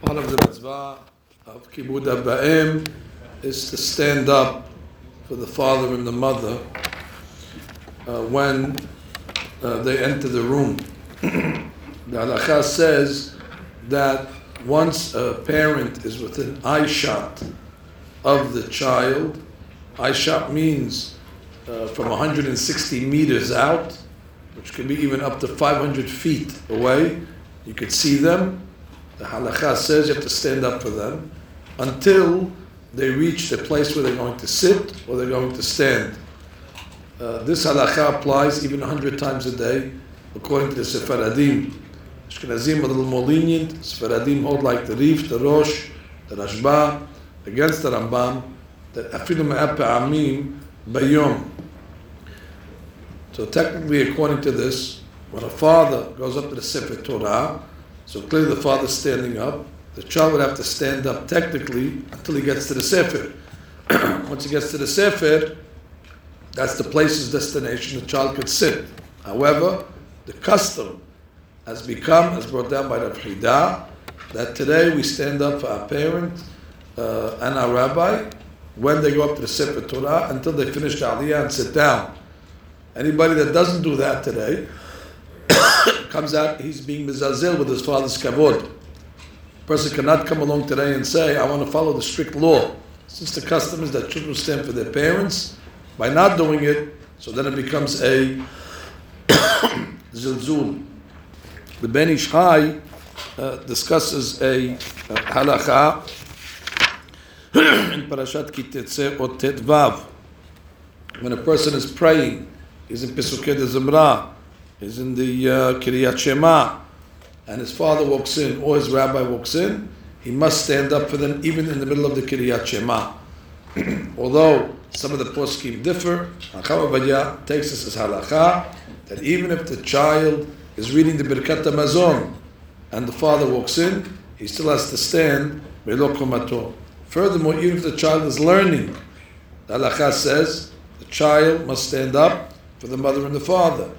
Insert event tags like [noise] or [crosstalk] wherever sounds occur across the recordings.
One of the mitzvah of Kibud Abba'im is to stand up for the father and the mother uh, when uh, they enter the room. [clears throat] the halacha says that once a parent is within eye shot of the child, eye shot means uh, from 160 meters out, which can be even up to 500 feet away, you could see them. The halacha says you have to stand up for them until they reach the place where they're going to sit or they're going to stand. Uh, this halacha applies even 100 times a day, according to the Sephardim. Ashkenazim a little more lenient. Sephardim hold like the Rif, the Rosh, the Rashba, against the Rambam, that afilu amim bayom. So technically, according to this, when a father goes up to the Sefer Torah, so clearly the father's standing up, the child would have to stand up technically until he gets to the Sefer. [clears throat] Once he gets to the Sefer, that's the place's destination, the child could sit. However, the custom has become, as brought down by the Hida, that today we stand up for our parent uh, and our rabbi when they go up to the Sefer Torah until they finish the Aliyah and sit down. Anybody that doesn't do that today comes out, he's being mizazil with his father's kavod. person cannot come along today and say, I want to follow the strict law. Since the custom is that children stand for their parents, by not doing it, so then it becomes a [coughs] zilzul. The Ben Ish Chai uh, discusses a uh, halacha [coughs] in Parashat Ki Tetse or Tetvav. When a person is praying, he's in Pesukei de he's in the uh, Kriyat Shema, and his father walks in or his rabbi walks in, he must stand up for them even in the middle of the Kriyat Shema. [clears throat] Although some of the poskim differ, Chacham takes us as halacha that even if the child is reading the Birkat Hamazon and the father walks in, he still has to stand Furthermore, even if the child is learning, the halacha says the child must stand up for the mother and the father.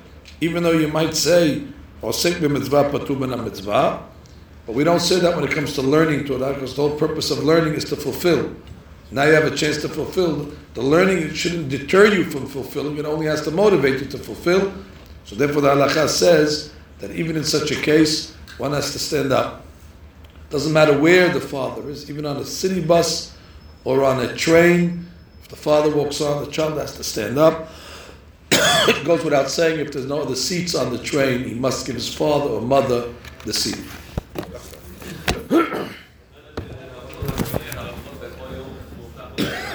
Even though you might say, Osek mitzvah patu mitzvah, but we don't say that when it comes to learning Torah, because the whole purpose of learning is to fulfill. Now you have a chance to fulfill. The learning shouldn't deter you from fulfilling, it only has to motivate you to fulfill. So therefore the halacha says that even in such a case, one has to stand up. Doesn't matter where the father is, even on a city bus or on a train, if the father walks on, the child has to stand up it goes without saying, if there's no other seats on the train, he must give his father or mother the seat.